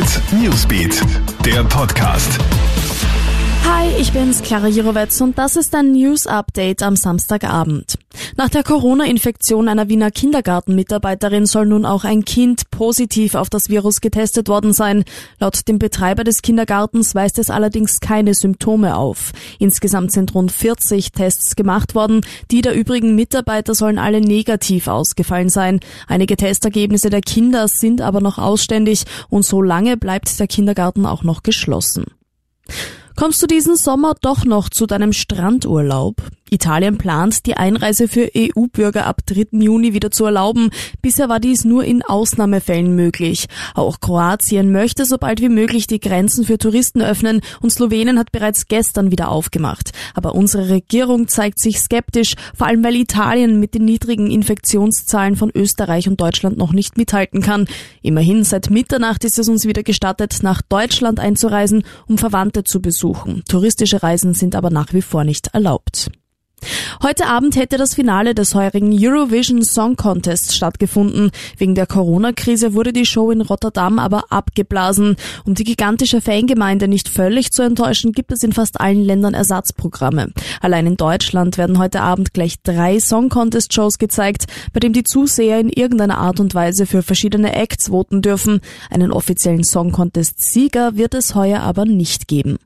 Hit Newsbeat, der Podcast. Hi, ich bin's, Clara Jirovetz und das ist ein News Update am Samstagabend. Nach der Corona-Infektion einer Wiener Kindergartenmitarbeiterin soll nun auch ein Kind positiv auf das Virus getestet worden sein. Laut dem Betreiber des Kindergartens weist es allerdings keine Symptome auf. Insgesamt sind rund 40 Tests gemacht worden. Die der übrigen Mitarbeiter sollen alle negativ ausgefallen sein. Einige Testergebnisse der Kinder sind aber noch ausständig und so lange bleibt der Kindergarten auch noch geschlossen. Kommst du diesen Sommer doch noch zu deinem Strandurlaub? Italien plant, die Einreise für EU-Bürger ab 3. Juni wieder zu erlauben. Bisher war dies nur in Ausnahmefällen möglich. Auch Kroatien möchte so bald wie möglich die Grenzen für Touristen öffnen und Slowenien hat bereits gestern wieder aufgemacht. Aber unsere Regierung zeigt sich skeptisch, vor allem weil Italien mit den niedrigen Infektionszahlen von Österreich und Deutschland noch nicht mithalten kann. Immerhin seit Mitternacht ist es uns wieder gestattet, nach Deutschland einzureisen, um Verwandte zu besuchen. Touristische Reisen sind aber nach wie vor nicht erlaubt. Heute Abend hätte das Finale des heurigen Eurovision Song Contest stattgefunden. Wegen der Corona-Krise wurde die Show in Rotterdam aber abgeblasen. Um die gigantische Fangemeinde nicht völlig zu enttäuschen, gibt es in fast allen Ländern Ersatzprogramme. Allein in Deutschland werden heute Abend gleich drei Song Contest Shows gezeigt, bei dem die Zuseher in irgendeiner Art und Weise für verschiedene Acts voten dürfen. Einen offiziellen Song Contest Sieger wird es heuer aber nicht geben.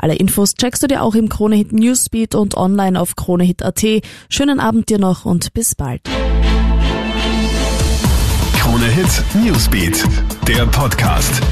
Alle Infos checkst du dir auch im Kronehit Newsbeat und online auf kronehit.at. Schönen Abend dir noch und bis bald. Kronehit Newsbeat, der Podcast.